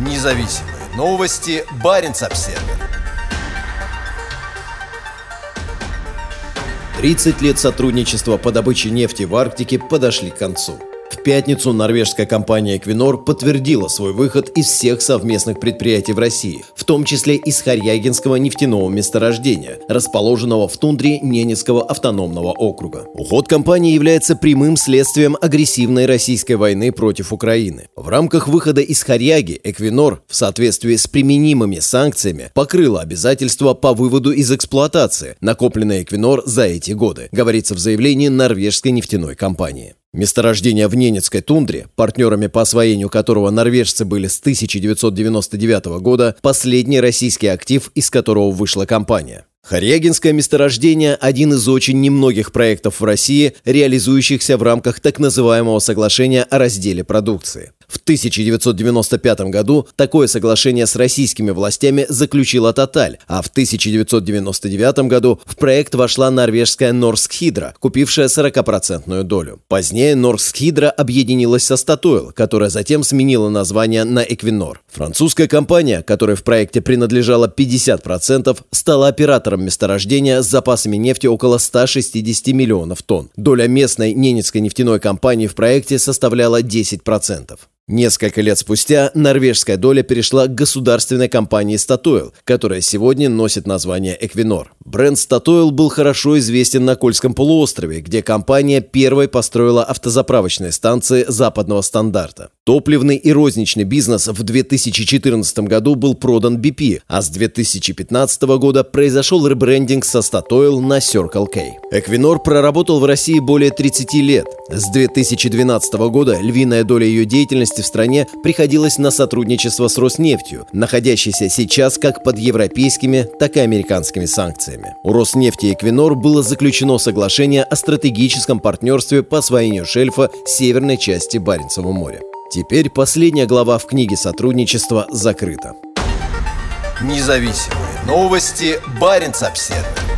Независимые новости. Барин обсерва 30 лет сотрудничества по добыче нефти в Арктике подошли к концу. В пятницу норвежская компания Equinor подтвердила свой выход из всех совместных предприятий в России, в том числе из Харьягинского нефтяного месторождения, расположенного в тундре Ненецкого автономного округа. Уход компании является прямым следствием агрессивной российской войны против Украины. В рамках выхода из Харьяги Equinor в соответствии с применимыми санкциями покрыла обязательства по выводу из эксплуатации, накопленные Equinor за эти годы, говорится в заявлении норвежской нефтяной компании. Месторождение в Ненецкой тундре, партнерами по освоению которого норвежцы были с 1999 года, последний российский актив, из которого вышла компания. Харягинское месторождение – один из очень немногих проектов в России, реализующихся в рамках так называемого соглашения о разделе продукции. В 1995 году такое соглашение с российскими властями заключила Тоталь, а в 1999 году в проект вошла норвежская Норскхидра, купившая 40% долю. Позднее Норскхидра объединилась со Статойл, которая затем сменила название на Эквинор. Французская компания, которой в проекте принадлежало 50%, стала оператором месторождения с запасами нефти около 160 миллионов тонн. Доля местной ненецкой нефтяной компании в проекте составляла 10%. Несколько лет спустя норвежская доля перешла к государственной компании Statoil, которая сегодня носит название Equinor. Бренд Statoil был хорошо известен на Кольском полуострове, где компания первой построила автозаправочные станции западного стандарта. Топливный и розничный бизнес в 2014 году был продан BP, а с 2015 года произошел ребрендинг со Statoil на Circle K. Equinor проработал в России более 30 лет. С 2012 года львиная доля ее деятельности в стране приходилось на сотрудничество с Роснефтью, находящейся сейчас как под европейскими, так и американскими санкциями. У Роснефти и Эквинор было заключено соглашение о стратегическом партнерстве по освоению шельфа северной части Баренцева моря. Теперь последняя глава в книге сотрудничества закрыта. Независимые новости. Барин обседный.